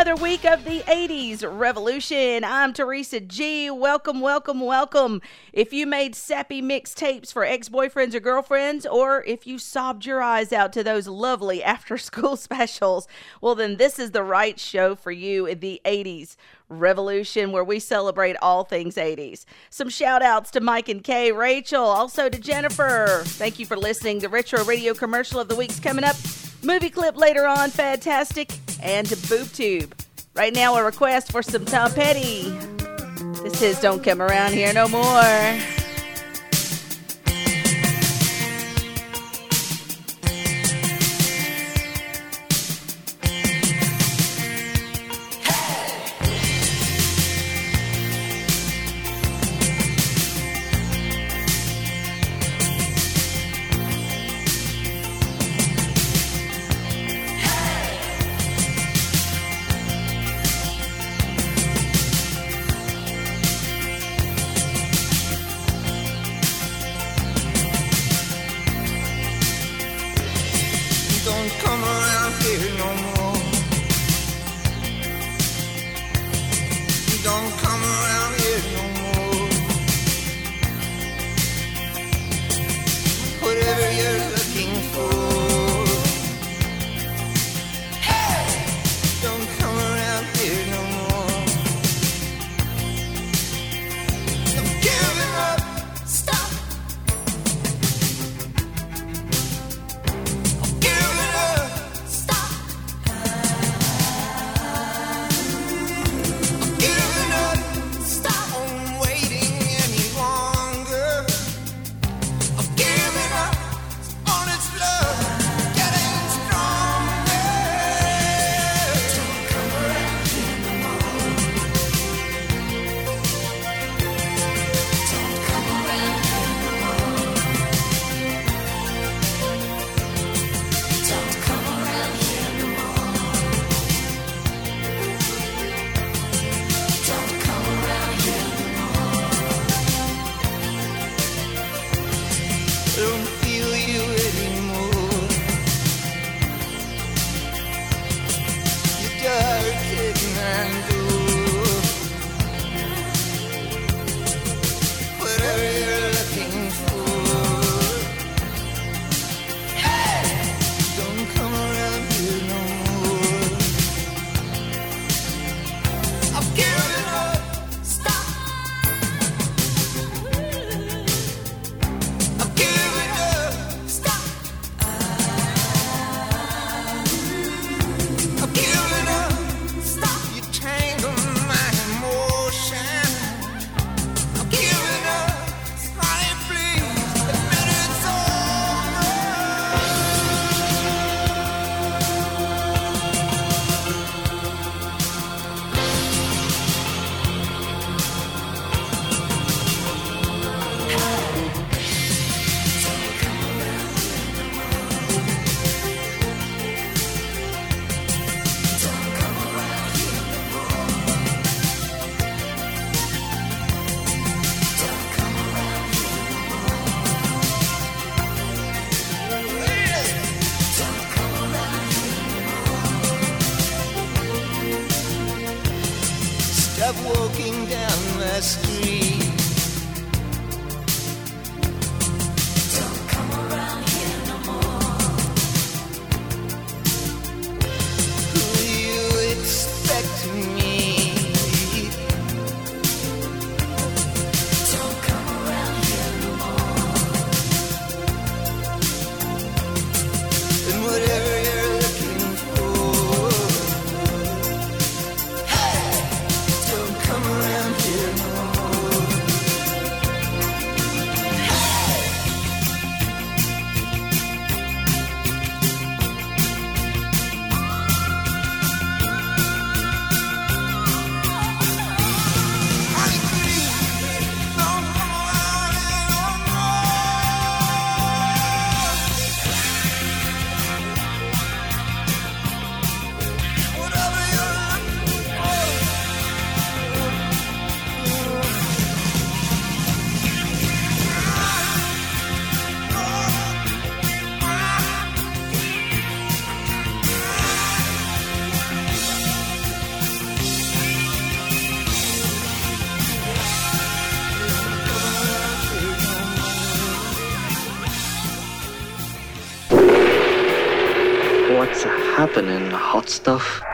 Another week of the 80s revolution. I'm Teresa G. Welcome, welcome, welcome. If you made sappy mixtapes for ex boyfriends or girlfriends, or if you sobbed your eyes out to those lovely after school specials, well, then this is the right show for you in the 80s revolution where we celebrate all things 80s. Some shout outs to Mike and Kay, Rachel, also to Jennifer. Thank you for listening. The Retro Radio commercial of the week's coming up. Movie clip later on, fantastic, and boob tube. Right now, a request for some Tom Petty. This is Don't Come Around Here No More. don't feel you anymore. And happening, hot stuff?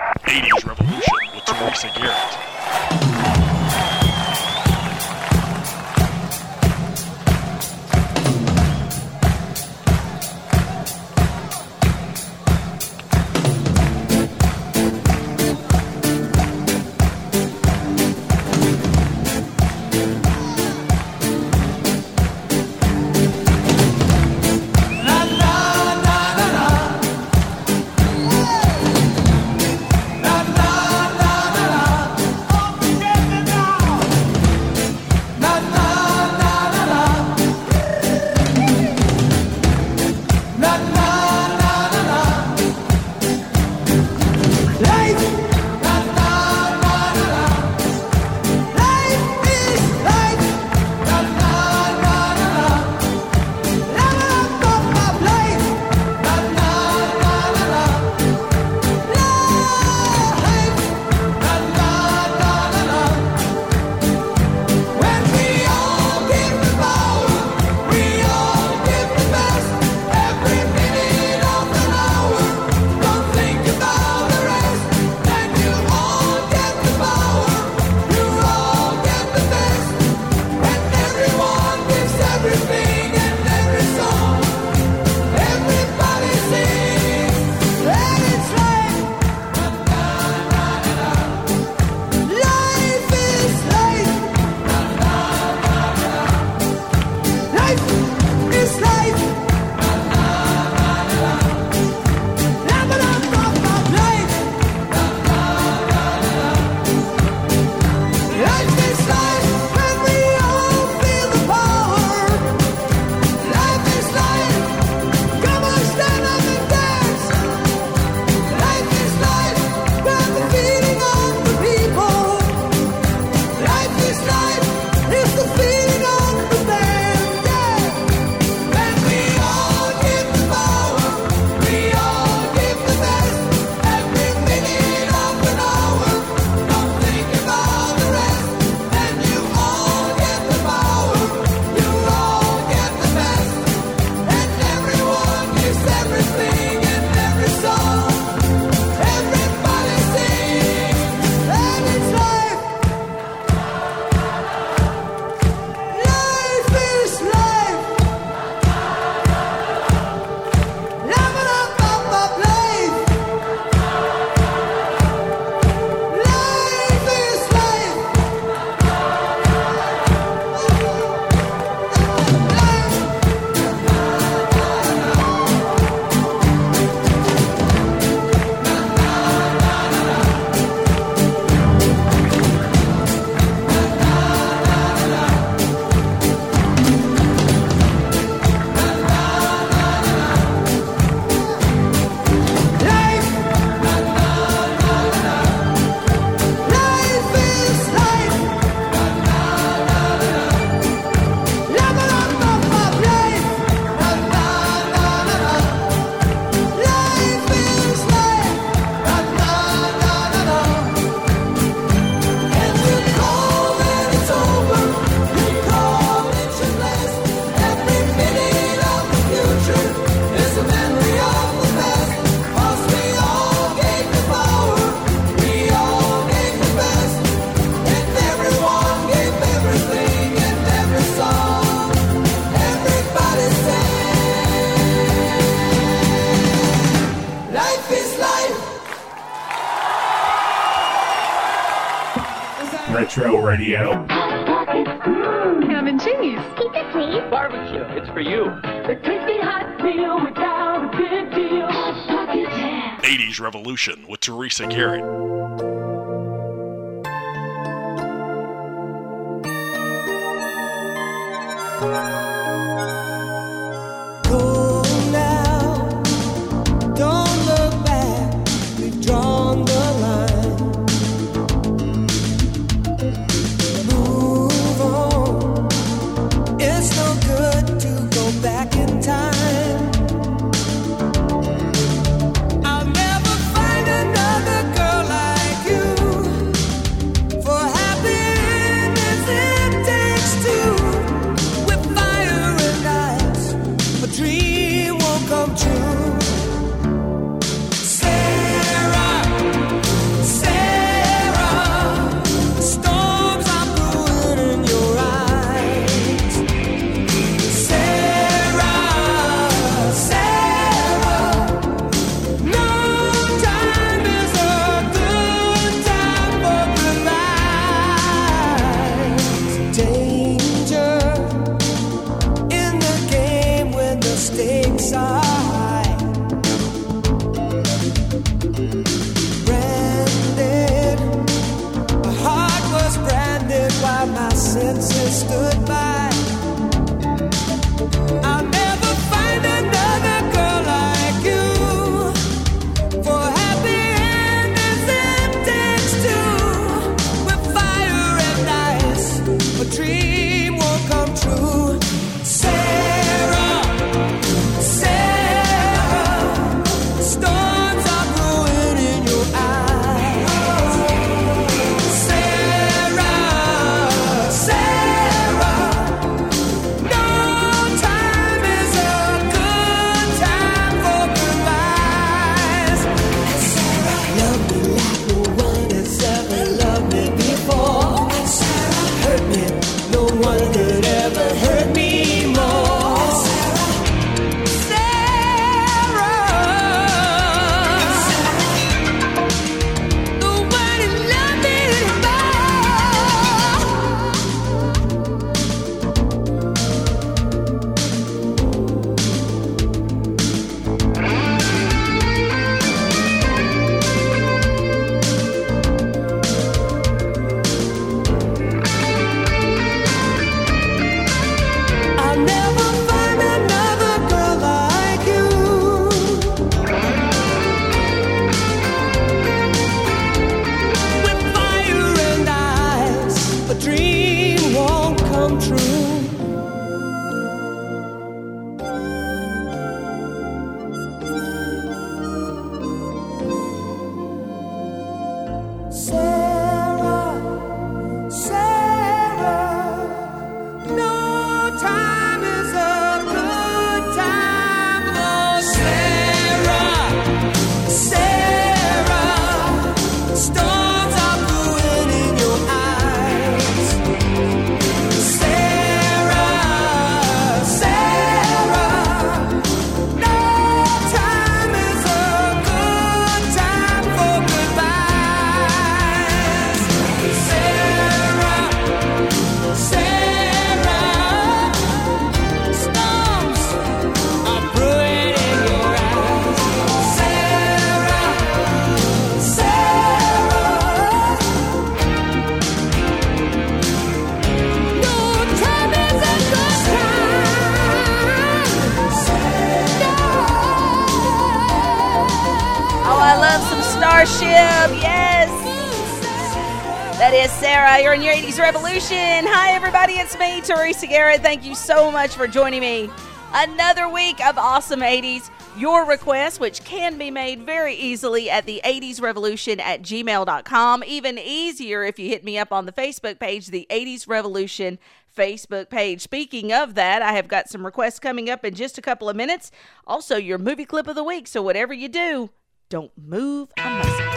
Uh, you're in your 80s Revolution. Hi, everybody. It's me, Teresa Garrett. Thank you so much for joining me. Another week of awesome 80s. Your request, which can be made very easily at the 80s Revolution at gmail.com. Even easier if you hit me up on the Facebook page, the 80s Revolution Facebook page. Speaking of that, I have got some requests coming up in just a couple of minutes. Also, your movie clip of the week. So, whatever you do, don't move a muscle.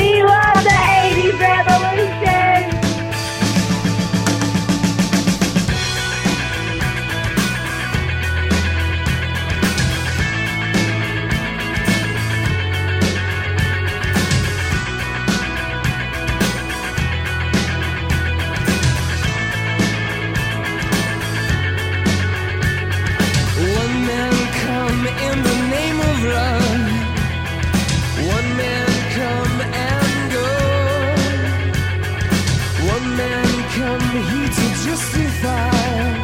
We love the 80s revolution. come here to justify.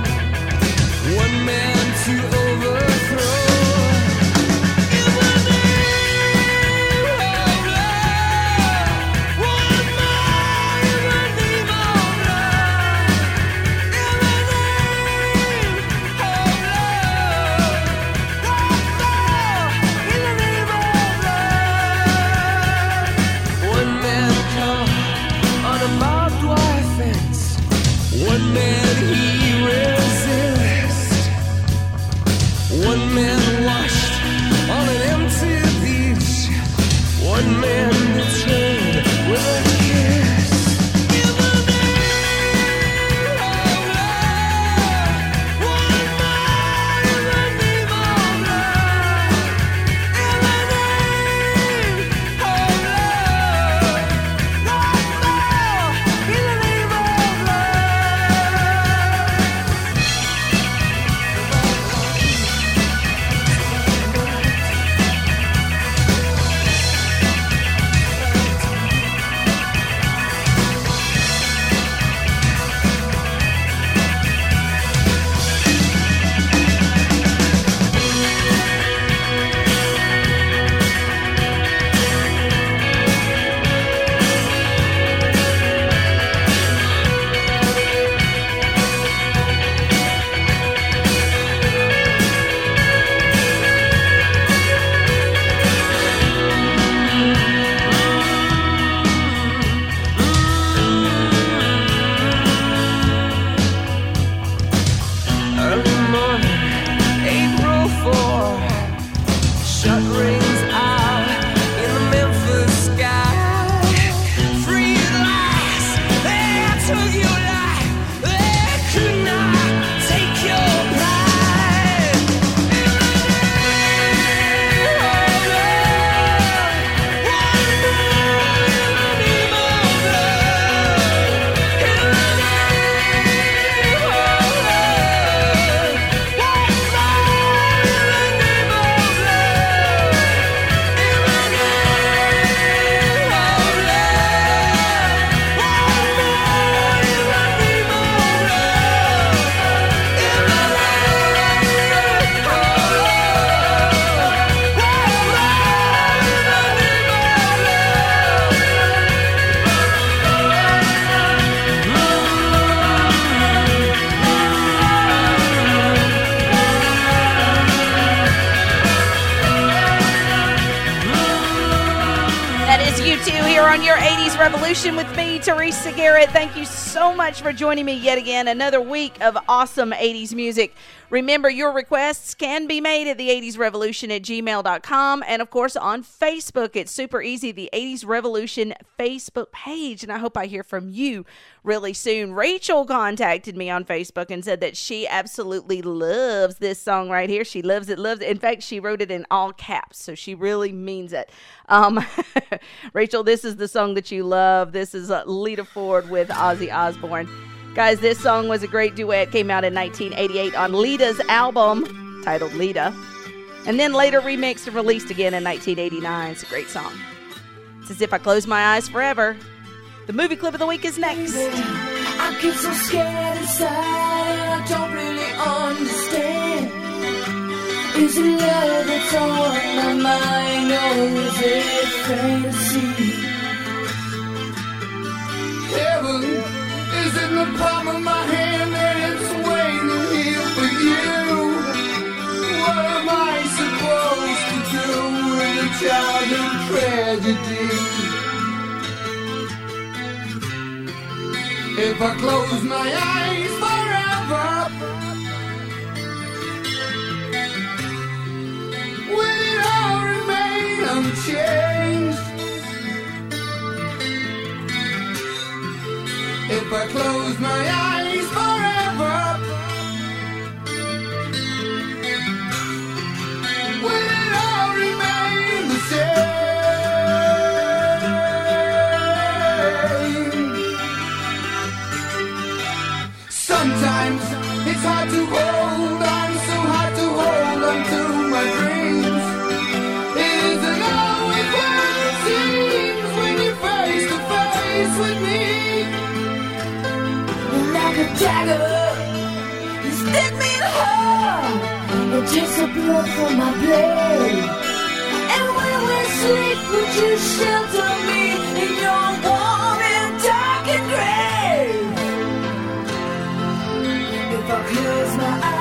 Much for joining me yet again. Another week of awesome 80s music. Remember, your requests can be made at the 80s Revolution at gmail.com and, of course, on Facebook. It's super easy, the 80s Revolution Facebook page. And I hope I hear from you really soon. Rachel contacted me on Facebook and said that she absolutely loves this song right here. She loves it, loves it. In fact, she wrote it in all caps, so she really means it. Um, Rachel, this is the song that you love. This is uh, Lita Ford with Ozzy Osbourne. Guys, this song was a great duet. Came out in 1988 on Lita's album titled Lita, and then later remixed and released again in 1989. It's a great song. It's as if I close my eyes forever. The movie clip of the week is next. I get so scared inside I don't really understand. Is it love that's on my mind or is it fantasy? Is in the palm of my hand and it's waiting here for you. What am I supposed to do in a childhood tragedy? If I close my eyes I close my eyes dagger, you stick me in the heart. It blood from my blade. And when we sleep, would you shelter me in your warm and darkened grave? If I close my eyes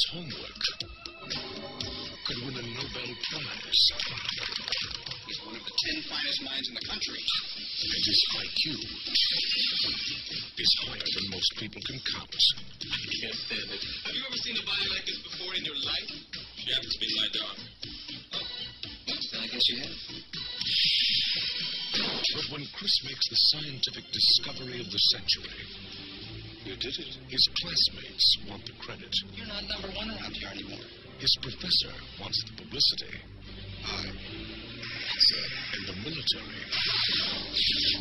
His homework could win a Nobel Prize. He's one of the ten finest minds in the country. And his IQ is higher than most people can count. I can't stand it. Have you ever seen a body like this before in your life? She happens to be my dog. Oh, well, then I guess you have. But when Chris makes the scientific discovery of the century, You did it. his classmates want the credit. You're not number one around here anymore. His professor wants the publicity. I. And the military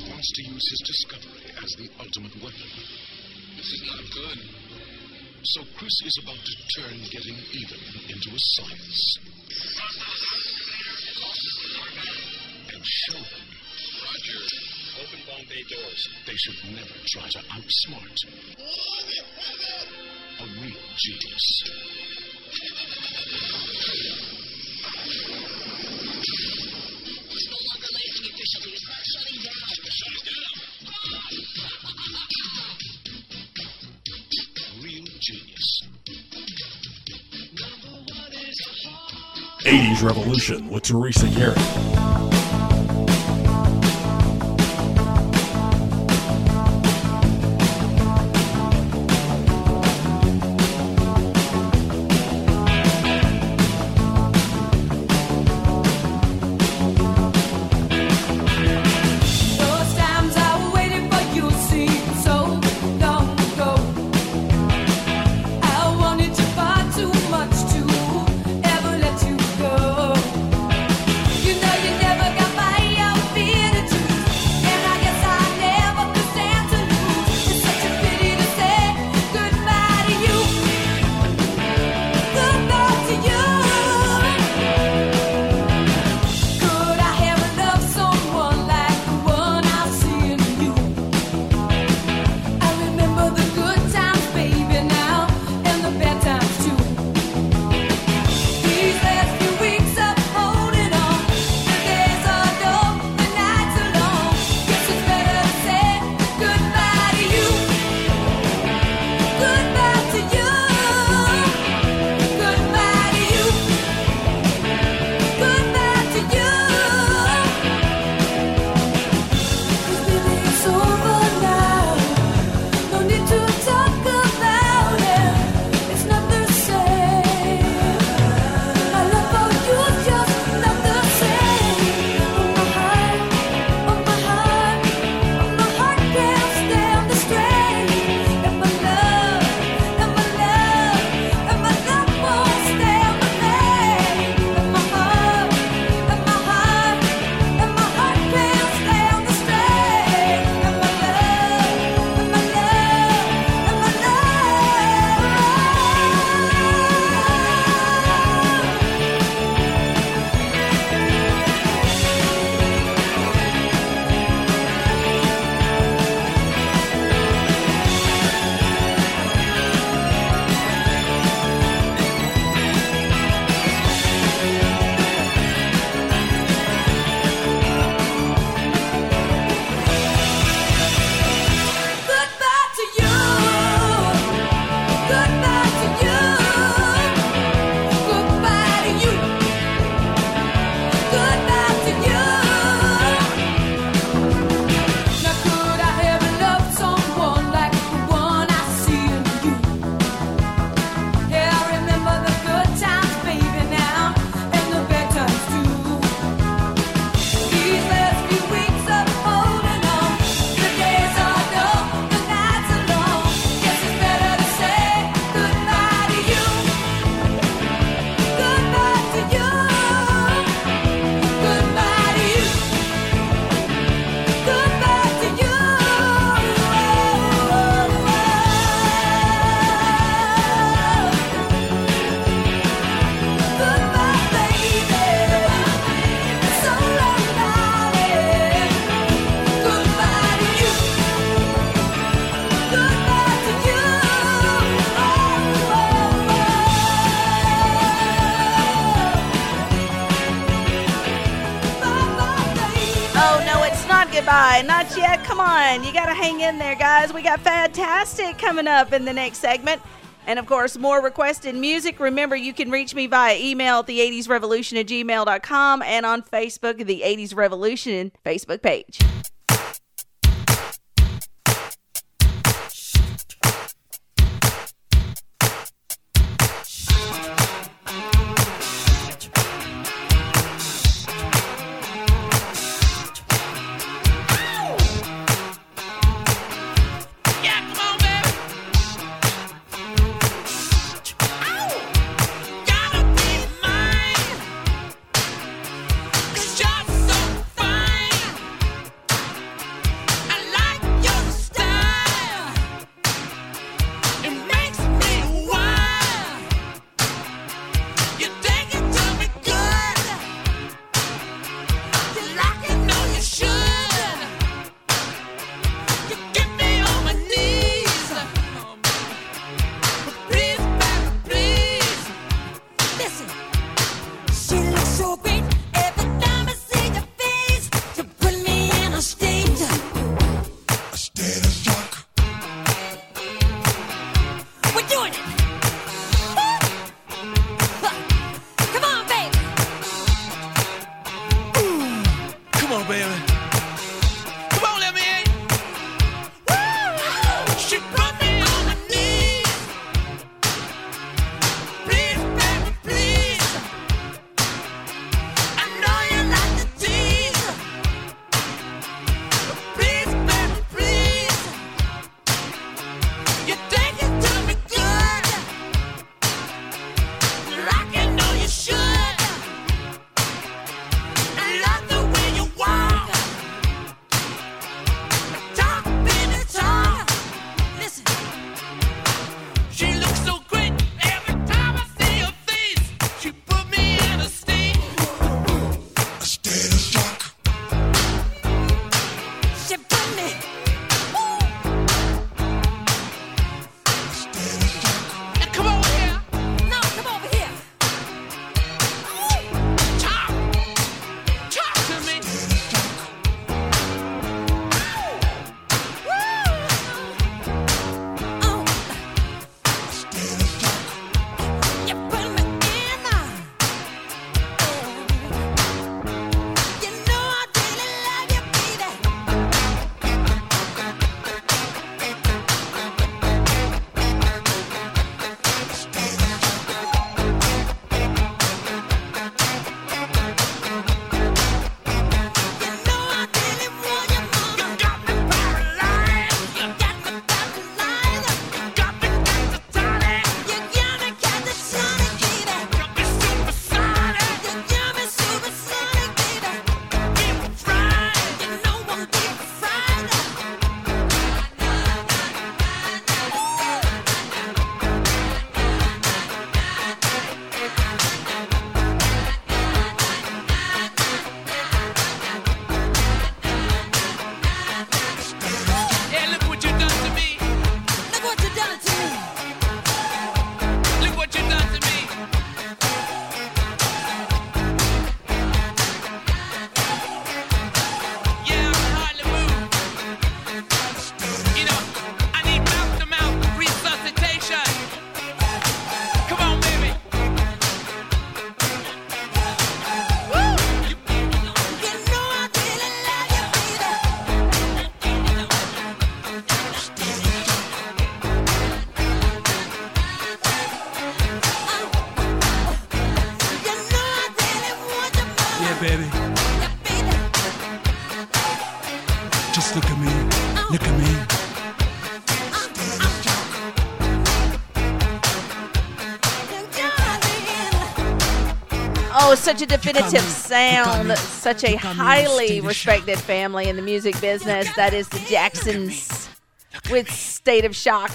wants to use his discovery as the ultimate weapon. This is not good. So Chris is about to turn getting even into a science. And show them Roger. Open bomb bay doors. they should never try to outsmart a real genius. Real genius. 80s Revolution with Teresa Garrett. On. You got to hang in there, guys. We got Fantastic coming up in the next segment. And of course, more requested music. Remember, you can reach me via email at the 80s revolution at gmail.com and on Facebook, the 80s Revolution Facebook page. Such a definitive sound. Such a highly respected family in the music business. That is the Jacksons with State of Shock.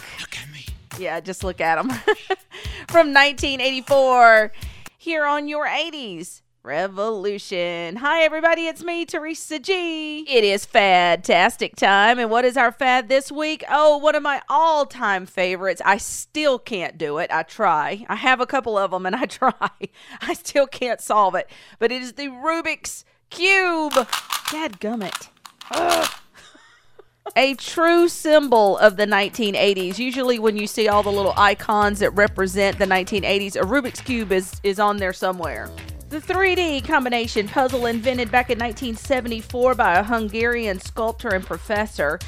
Yeah, just look at them. From 1984 here on your 80s Revolution. Hi, everybody. It's me, Teresa G. It is fantastic time. And what is our fad this week? Oh, one of my all time favorites. I still can't do it. I try. I have a couple of them and I try. I still can't solve it. But it is the Rubik's Cube. Dad gummit. a true symbol of the 1980s. Usually, when you see all the little icons that represent the 1980s, a Rubik's Cube is, is on there somewhere. The 3D combination puzzle invented back in 1974 by a Hungarian sculptor and professor,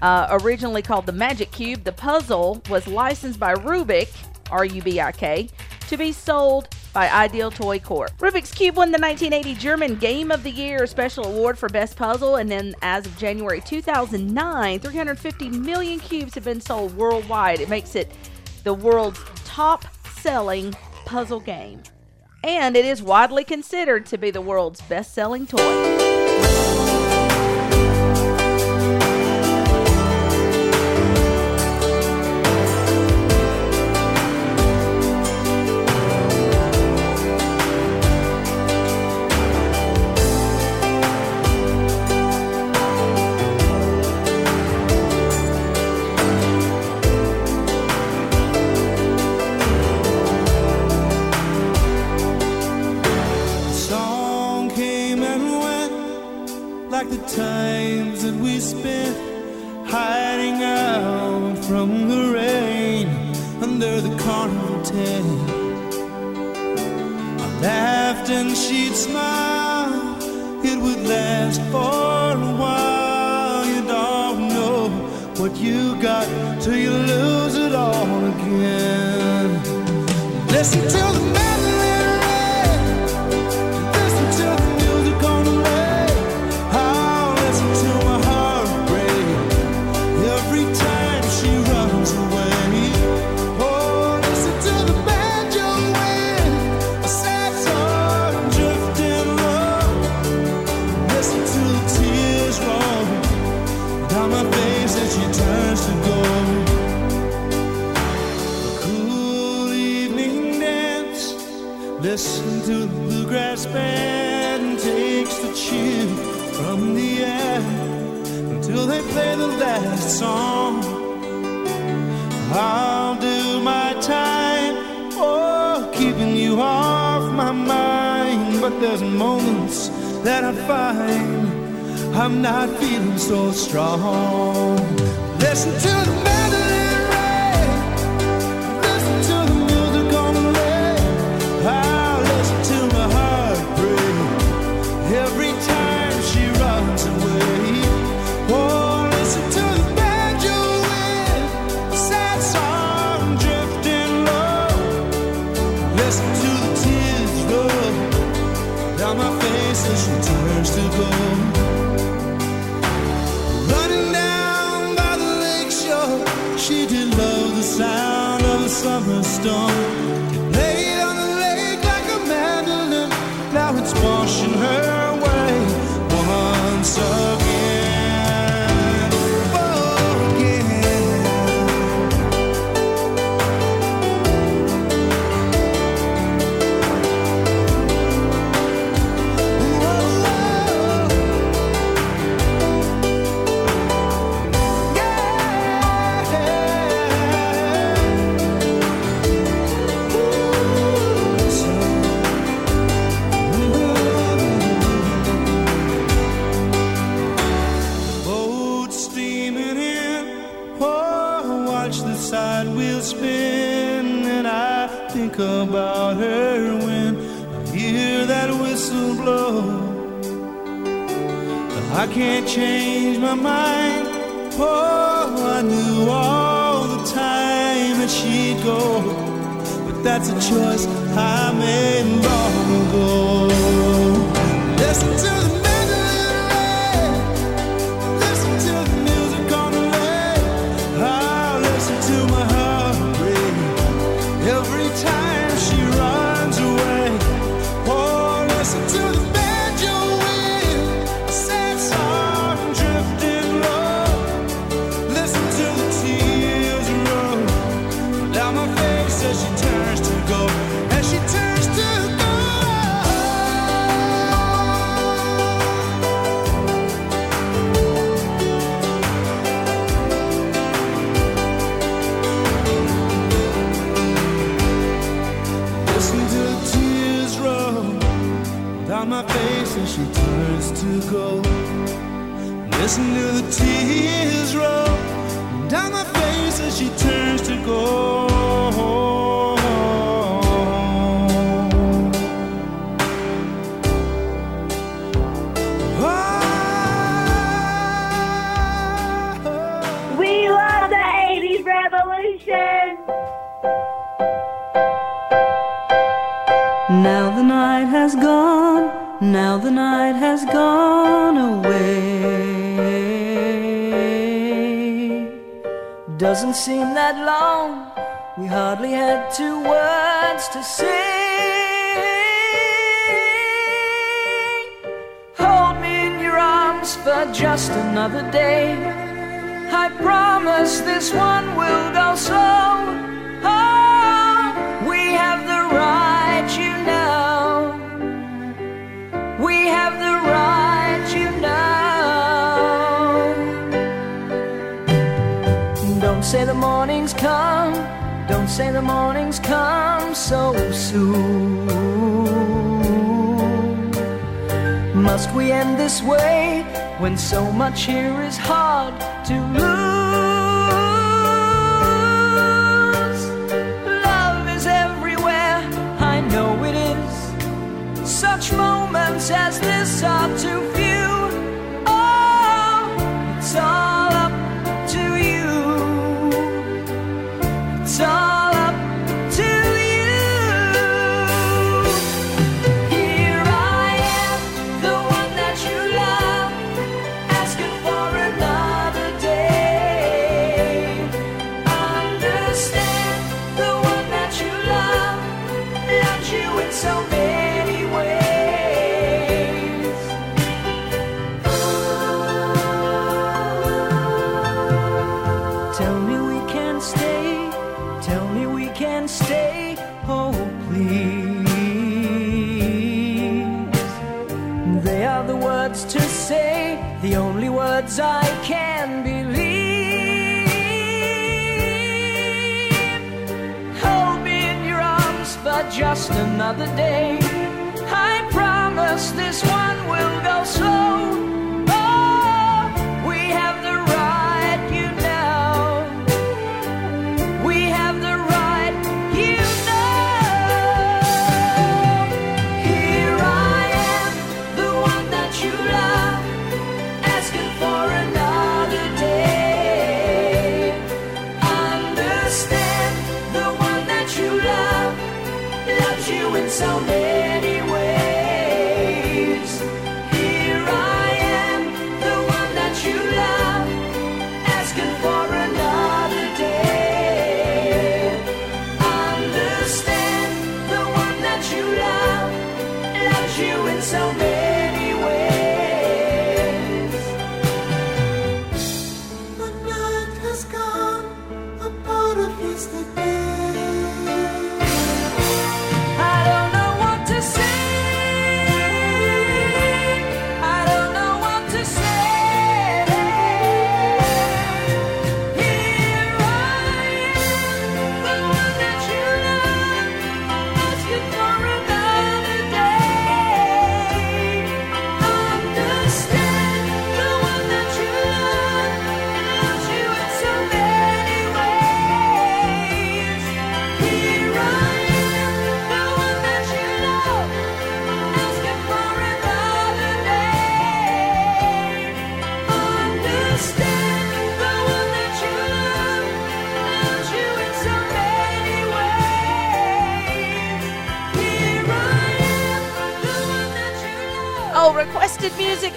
uh, originally called the Magic Cube. The puzzle was licensed by Rubik, R U B I K, to be sold by Ideal Toy Corp. Rubik's Cube won the 1980 German Game of the Year Special Award for Best Puzzle, and then as of January 2009, 350 million cubes have been sold worldwide. It makes it the world's top selling puzzle game. And it is widely considered to be the world's best selling toy. Laughed and she'd smile. It would last for a while. You don't know what you got till you lose it all again. Listen to the mandolin watch the side wheel spin, and I think about her when I hear that whistle blow. I can't change my mind. Oh, I knew all the time that she'd go, but that's a choice I made long ago. Listen to the Listen to the tears roll down my face as she turns to go. Now the night has gone away. Doesn't seem that long, we hardly had two words to say. Hold me in your arms for just another day. I promise this one will go slow. Say the morning's come. Don't say the morning's come so soon. Must we end this way when so much here is hard to lose? Love is everywhere, I know it is. Such moments as this are another day. I promise this one will so many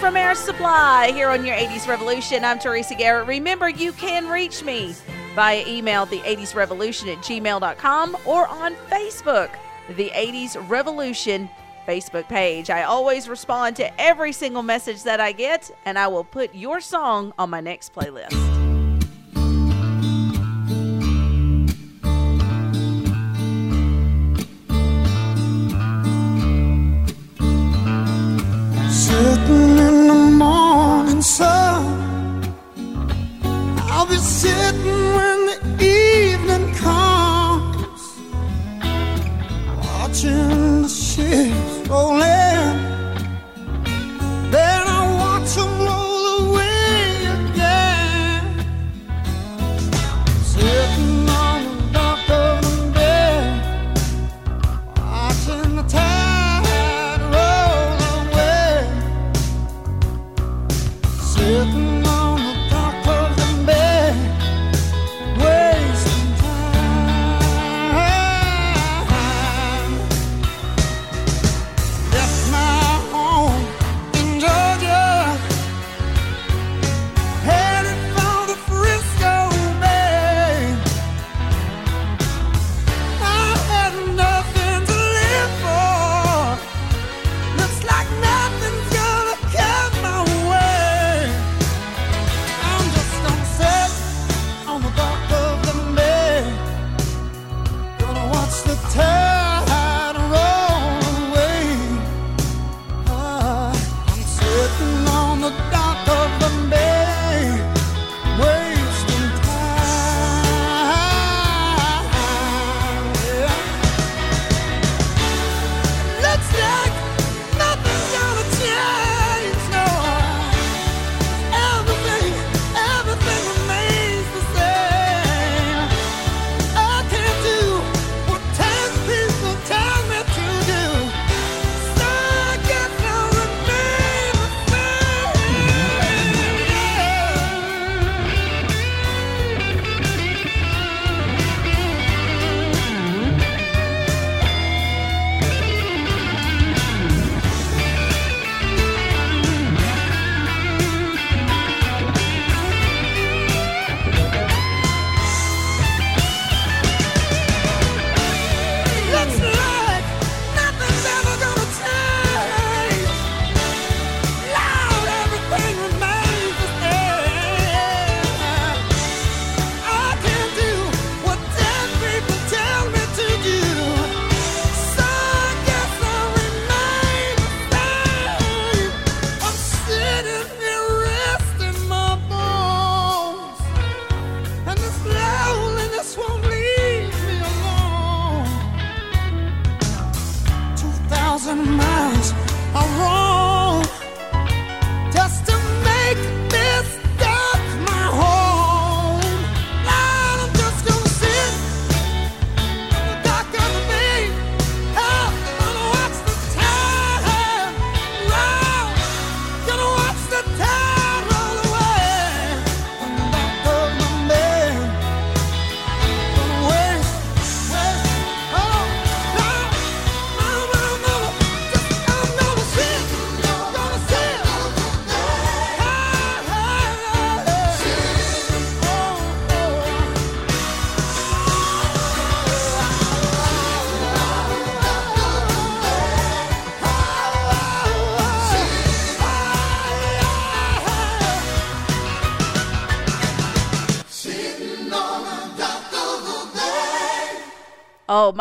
from Air Supply here on your 80s Revolution. I'm Teresa Garrett. Remember, you can reach me via email, the 80s Revolution at gmail.com, or on Facebook, the 80s Revolution Facebook page. I always respond to every single message that I get, and I will put your song on my next playlist. Sitting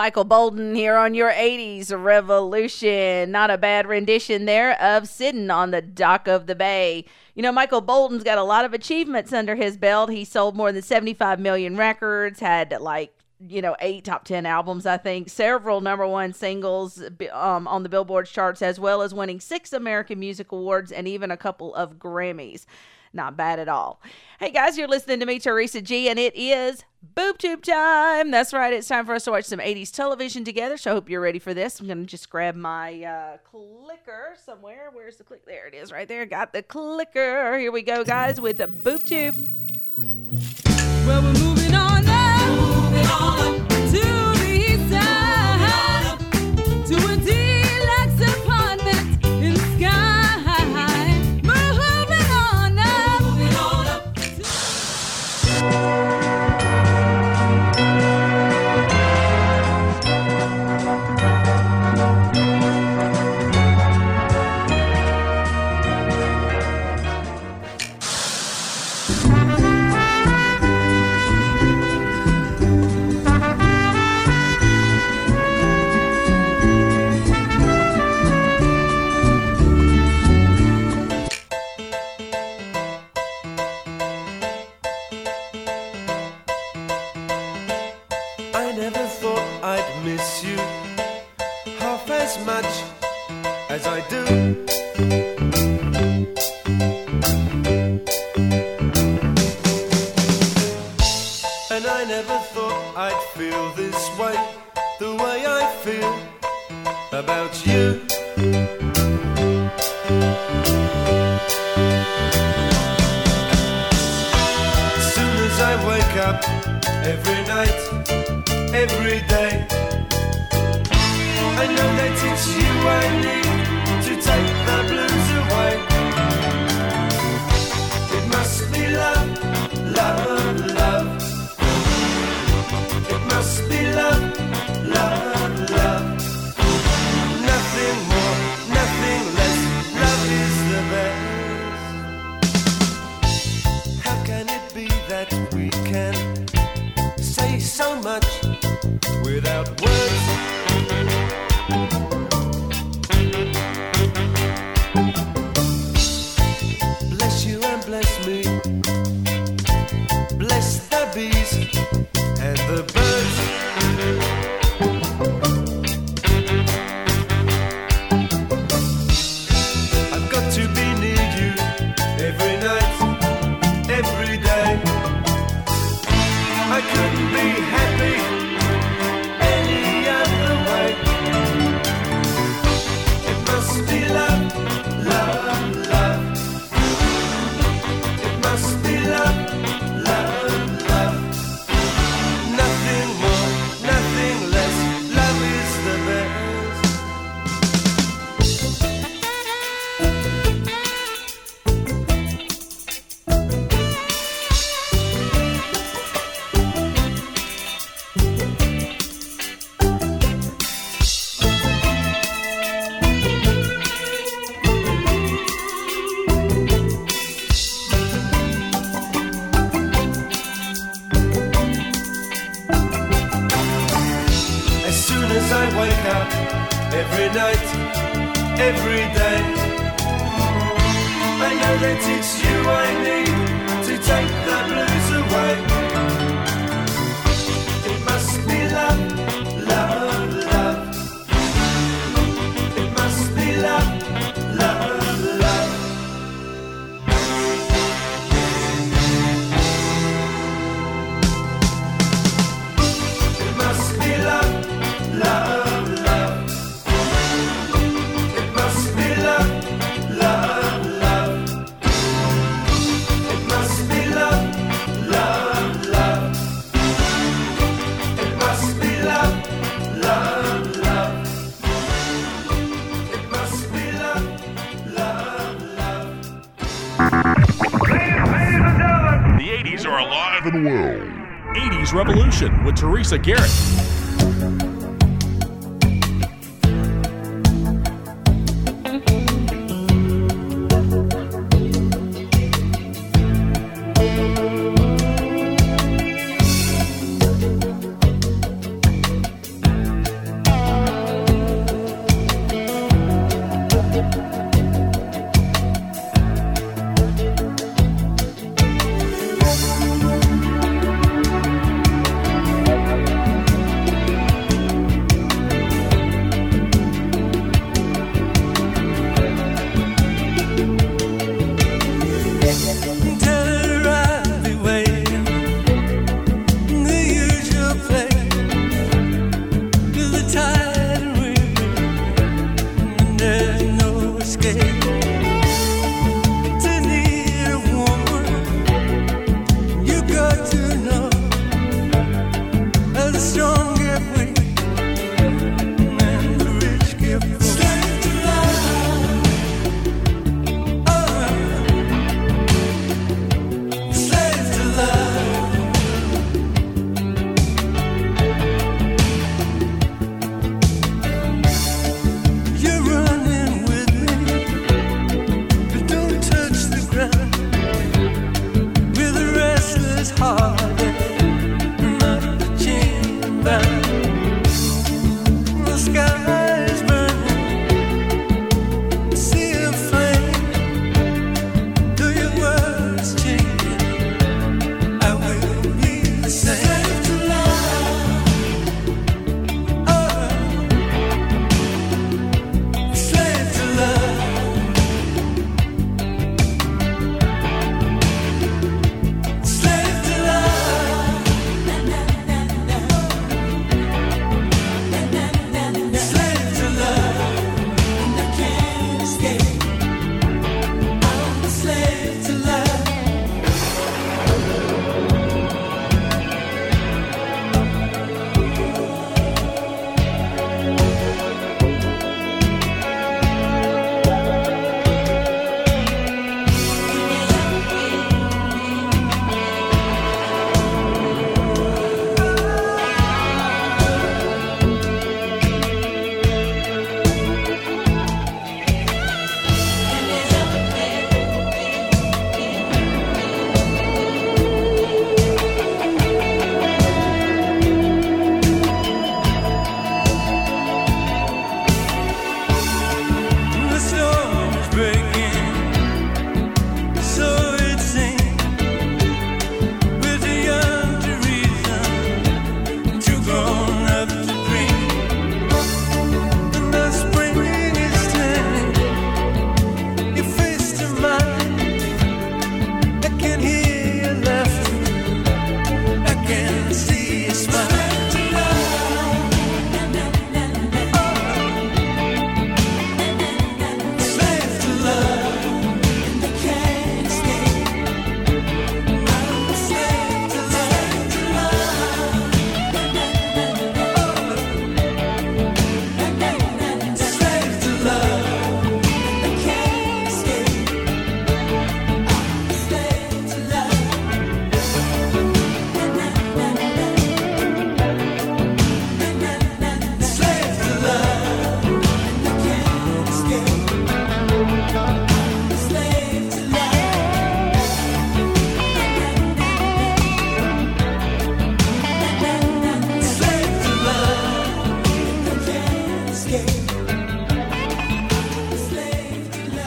Michael Bolton here on your 80s Revolution. Not a bad rendition there of Sitting on the Dock of the Bay. You know, Michael Bolton's got a lot of achievements under his belt. He sold more than 75 million records, had like, you know, eight top 10 albums, I think, several number one singles um, on the Billboard charts, as well as winning six American Music Awards and even a couple of Grammys. Not bad at all. Hey guys, you're listening to me, Teresa G, and it is Boob Tube time. That's right. It's time for us to watch some 80s television together. So I hope you're ready for this. I'm going to just grab my uh, clicker somewhere. Where's the click? There it is, right there. Got the clicker. Here we go, guys, with the Boob Tube. Well, we're moving on up. Moving on The bees and the birds. Revolution with Teresa Garrett.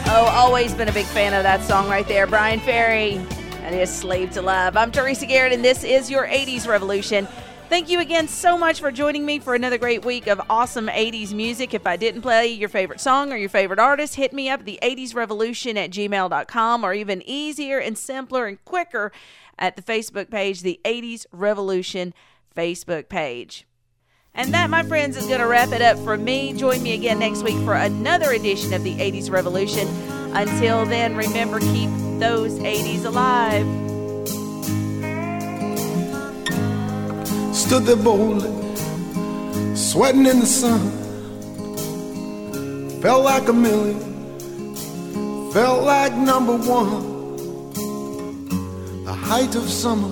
Oh, always been a big fan of that song right there. Bryan Ferry and his Slave to Love. I'm Teresa Garrett, and this is your 80s Revolution. Thank you again so much for joining me for another great week of awesome 80s music. If I didn't play your favorite song or your favorite artist, hit me up the 80s Revolution at gmail.com or even easier and simpler and quicker at the Facebook page, the 80s Revolution Facebook page. And that, my friends, is going to wrap it up for me. Join me again next week for another edition of the 80s Revolution. Until then, remember, keep those 80s alive. Stood there boldly, sweating in the sun. Felt like a million, felt like number one. The height of summer,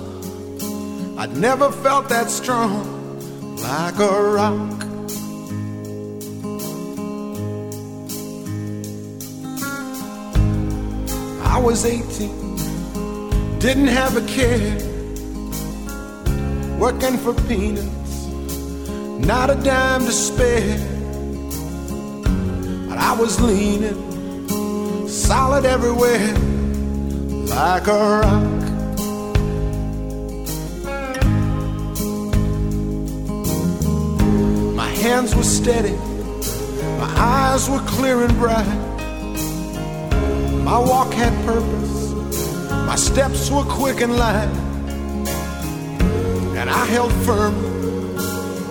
I'd never felt that strong like a rock. I was 18, didn't have a care, working for peanuts, not a dime to spare. But I was leaning, solid everywhere, like a rock. Hands were steady, my eyes were clear and bright. My walk had purpose, my steps were quick and light. And I held firm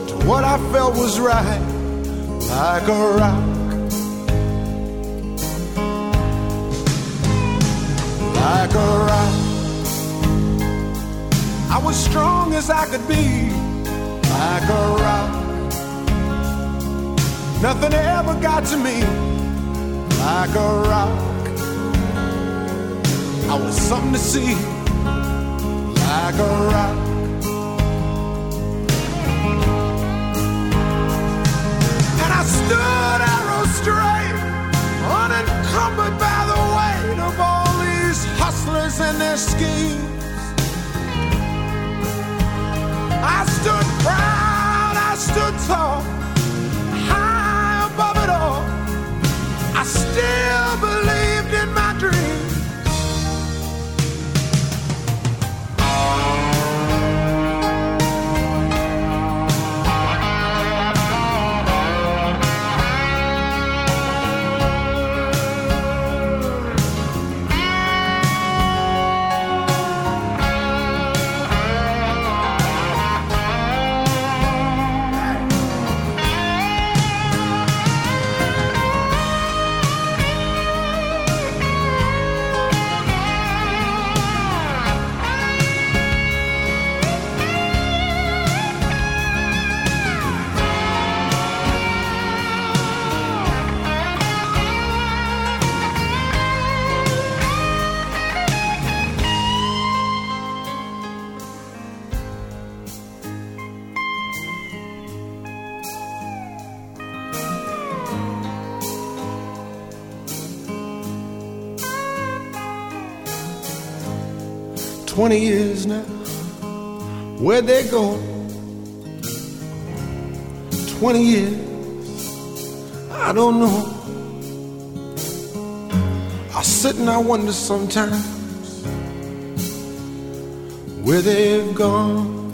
to what I felt was right, like a rock. Like a rock. I was strong as I could be, like a rock. Nothing ever got to me, like a rock. I was something to see, like a rock. And I stood arrow straight, unencumbered by the weight of all these hustlers and their schemes. I stood proud, I stood tall, still 20 years now. where they go? 20 years, I don't know. I sit and I wonder sometimes where they've gone.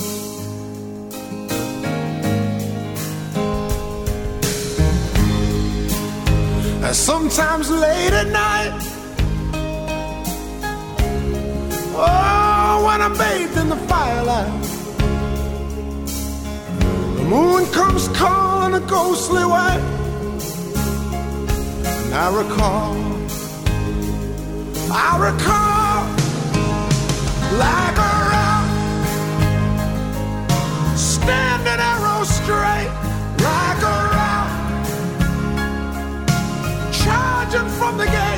And sometimes late at night. I'm bathed in the firelight, the moon comes calling a ghostly white. And I recall, I recall, like a rock, standing arrow straight, like a rock charging from the gate.